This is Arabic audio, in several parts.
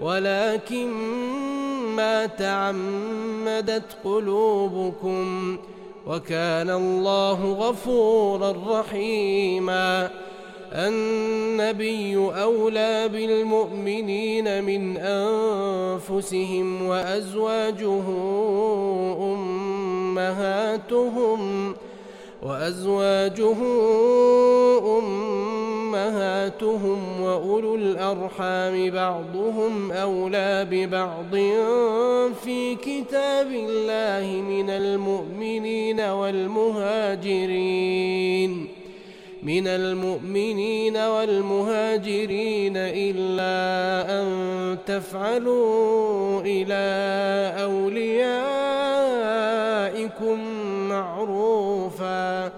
ولكن ما تعمدت قلوبكم وكان الله غفورا رحيما. النبي أولى بالمؤمنين من أنفسهم وأزواجه أمهاتهم وأزواجه أمهاتهم وأولو الأرحام بعضهم أولى ببعض في كتاب الله من المؤمنين والمهاجرين. من المؤمنين والمهاجرين إلا أن تفعلوا إلى أوليائكم معروفا.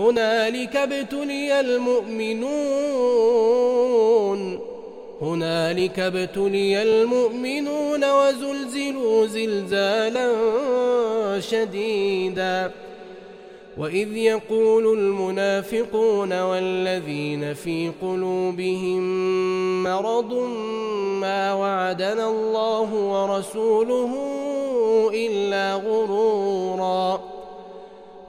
هنالك ابتلي المؤمنون. هنالك ابتلي المؤمنون وزلزلوا زلزالا شديدا. وإذ يقول المنافقون والذين في قلوبهم مرض ما وعدنا الله ورسوله إلا غرورا.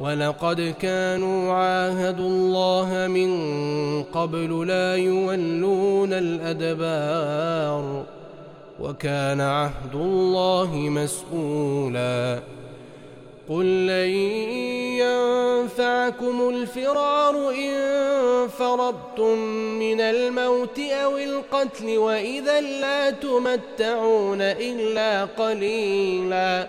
ولقد كانوا عاهدوا الله من قبل لا يولون الأدبار وكان عهد الله مسؤولا. قل لن ينفعكم الفرار إن فرضتم من الموت أو القتل وإذا لا تمتعون إلا قليلا.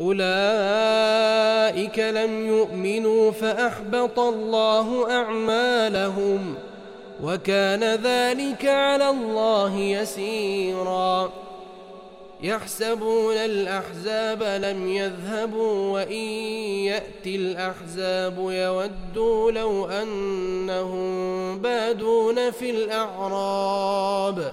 أولئك لم يؤمنوا فأحبط الله أعمالهم وكان ذلك على الله يسيرا. يحسبون الأحزاب لم يذهبوا وإن يأتي الأحزاب يودوا لو أنهم بادون في الأعراب.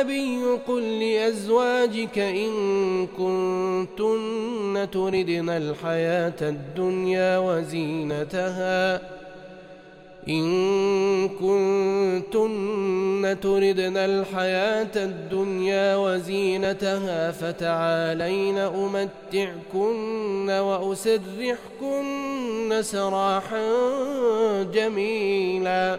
النبي قل لأزواجك إن كنتن تردن الحياة الدنيا وزينتها. إن كنتن تردن الحياة الدنيا وزينتها فتعالين أمتعكن وأسرحكن سراحا جميلا.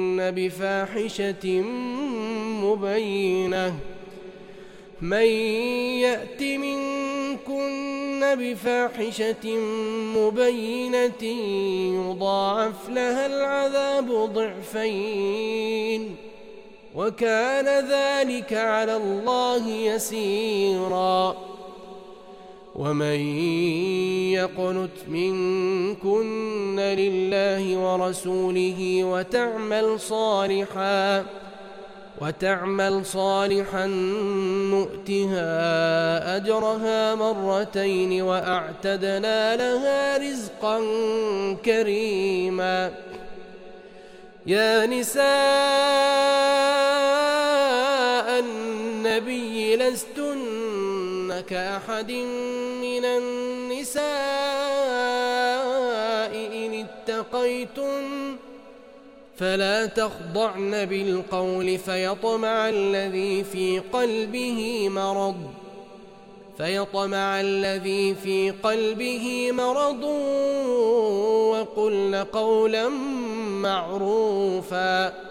بفاحشة مبينة. من يأت منكن بفاحشة مبينة يضاعف لها العذاب ضعفين. وكان ذلك على الله يسيرا. ومن يقنت منكن لله ورسوله وتعمل صالحاً وتعمل صالحا نؤتها أجرها مرتين وأعتدنا لها رزقا كريما يا نساء النبي لستن كأحد من النساء إن اتقيتن فلا تخضعن بالقول فيطمع الذي في قلبه مرض فيطمع الذي في قلبه مرض وقلن قولا معروفا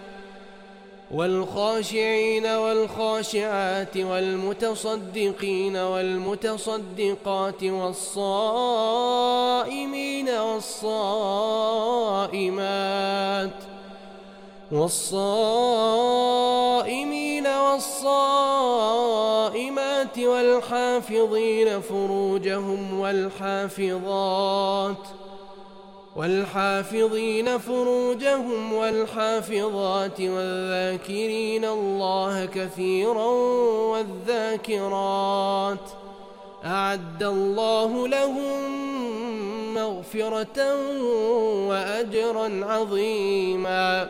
والخاشعين والخاشعات والمتصدقين والمتصدقات والصائمين والصائمات والصائمين والصائمات والحافظين فروجهم والحافظات والحافظين فروجهم والحافظات والذاكرين الله كثيرا والذاكرات أعد الله لهم مغفرة وأجرا عظيما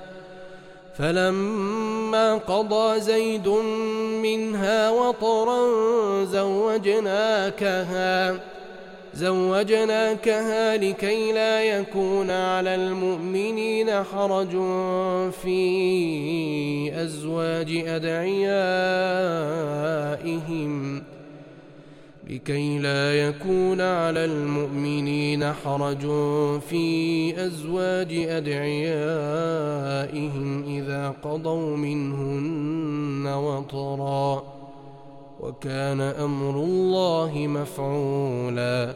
فلما قضى زيد منها وطرا زوجناكها زوجناكها لكي لا يكون على المؤمنين حرج في أزواج أدعيائهم. لكي لا يكون على المؤمنين حرج في أزواج أدعيائهم إذا قضوا منهن وطرًا وكان أمر الله مفعولا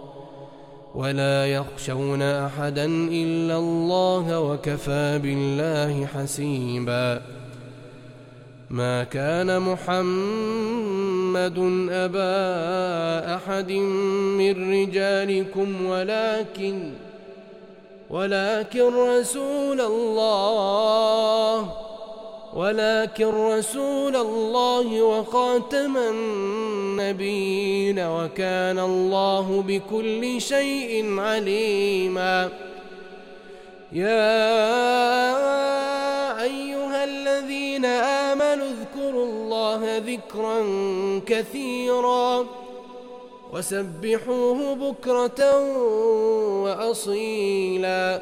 ولا يخشون أحدا إلا الله وكفى بالله حسيبا. ما كان محمد أبا أحد من رجالكم ولكن ولكن رسول الله ولكن رسول الله وخاتم النبيين وكان الله بكل شيء عليما. يا أيها الذين آمنوا اذكروا الله ذكرا كثيرا وسبحوه بكرة وأصيلا.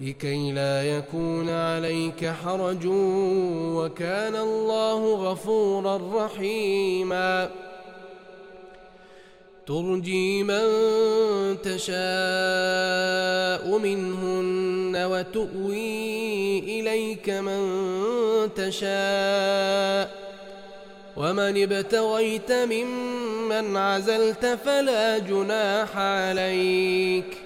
لكي لا يكون عليك حرج وكان الله غفورا رحيما. ترجي من تشاء منهن وتؤوي إليك من تشاء. ومن ابتغيت ممن عزلت فلا جناح عليك.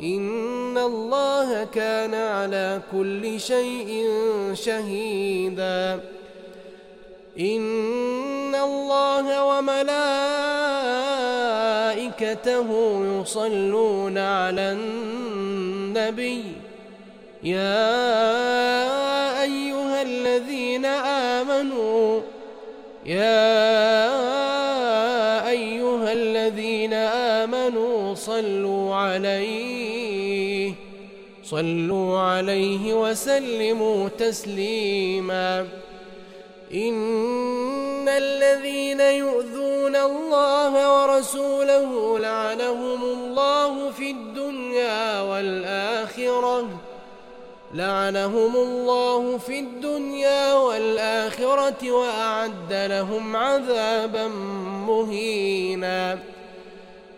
إن الله كان على كل شيء شهيدا. إن الله وملائكته يصلون على النبي. يا أيها الذين آمنوا يا صلوا عليه صلوا عليه وسلموا تسليما. إن الذين يؤذون الله ورسوله لعنهم الله في الدنيا والآخرة. لعنهم الله في الدنيا والآخرة وأعد لهم عذابا مهيناً.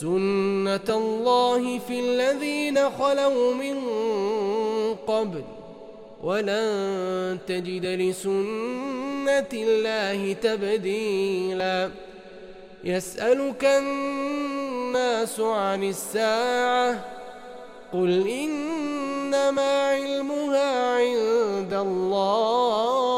سنة الله في الذين خلوا من قبل ولن تجد لسنة الله تبديلا يسألك الناس عن الساعة قل إن إنما علمها عند الله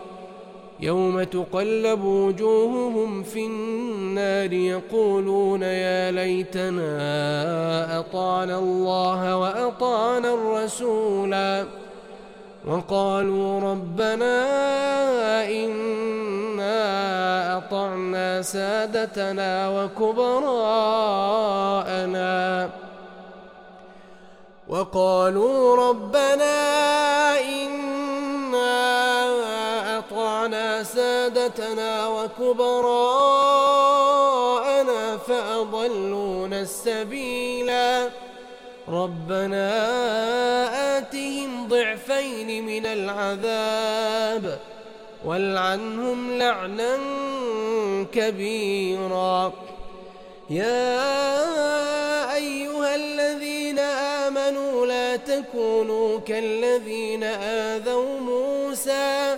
يوم تقلب وجوههم في النار يقولون يا ليتنا أطعنا الله وأطعنا الرسولا وقالوا ربنا إنا أطعنا سادتنا وكبراءنا وقالوا ربنا سادتنا وكبراءنا فأضلونا السبيلا. ربنا آتهم ضعفين من العذاب والعنهم لعنا كبيرا. يا أيها الذين آمنوا لا تكونوا كالذين آذوا موسى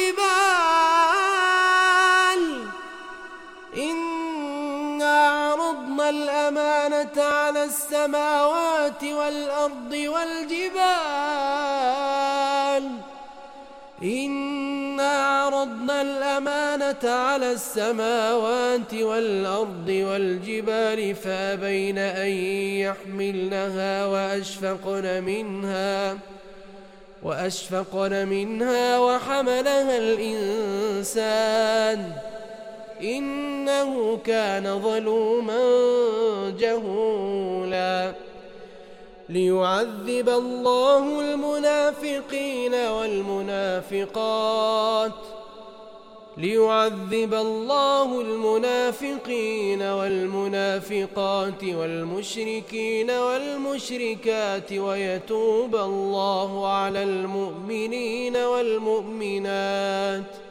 الأمانة على السماوات والأرض والجبال. إنا عرضنا الأمانة على السماوات والأرض والجبال فأبين أن يحملنها وأشفقن منها وأشفقن منها وحملها الإنسان. إنه كان ظلوما جهولا. ليعذب الله المنافقين والمنافقات. ليعذب الله المنافقين والمنافقات والمشركين والمشركات ويتوب الله على المؤمنين والمؤمنات.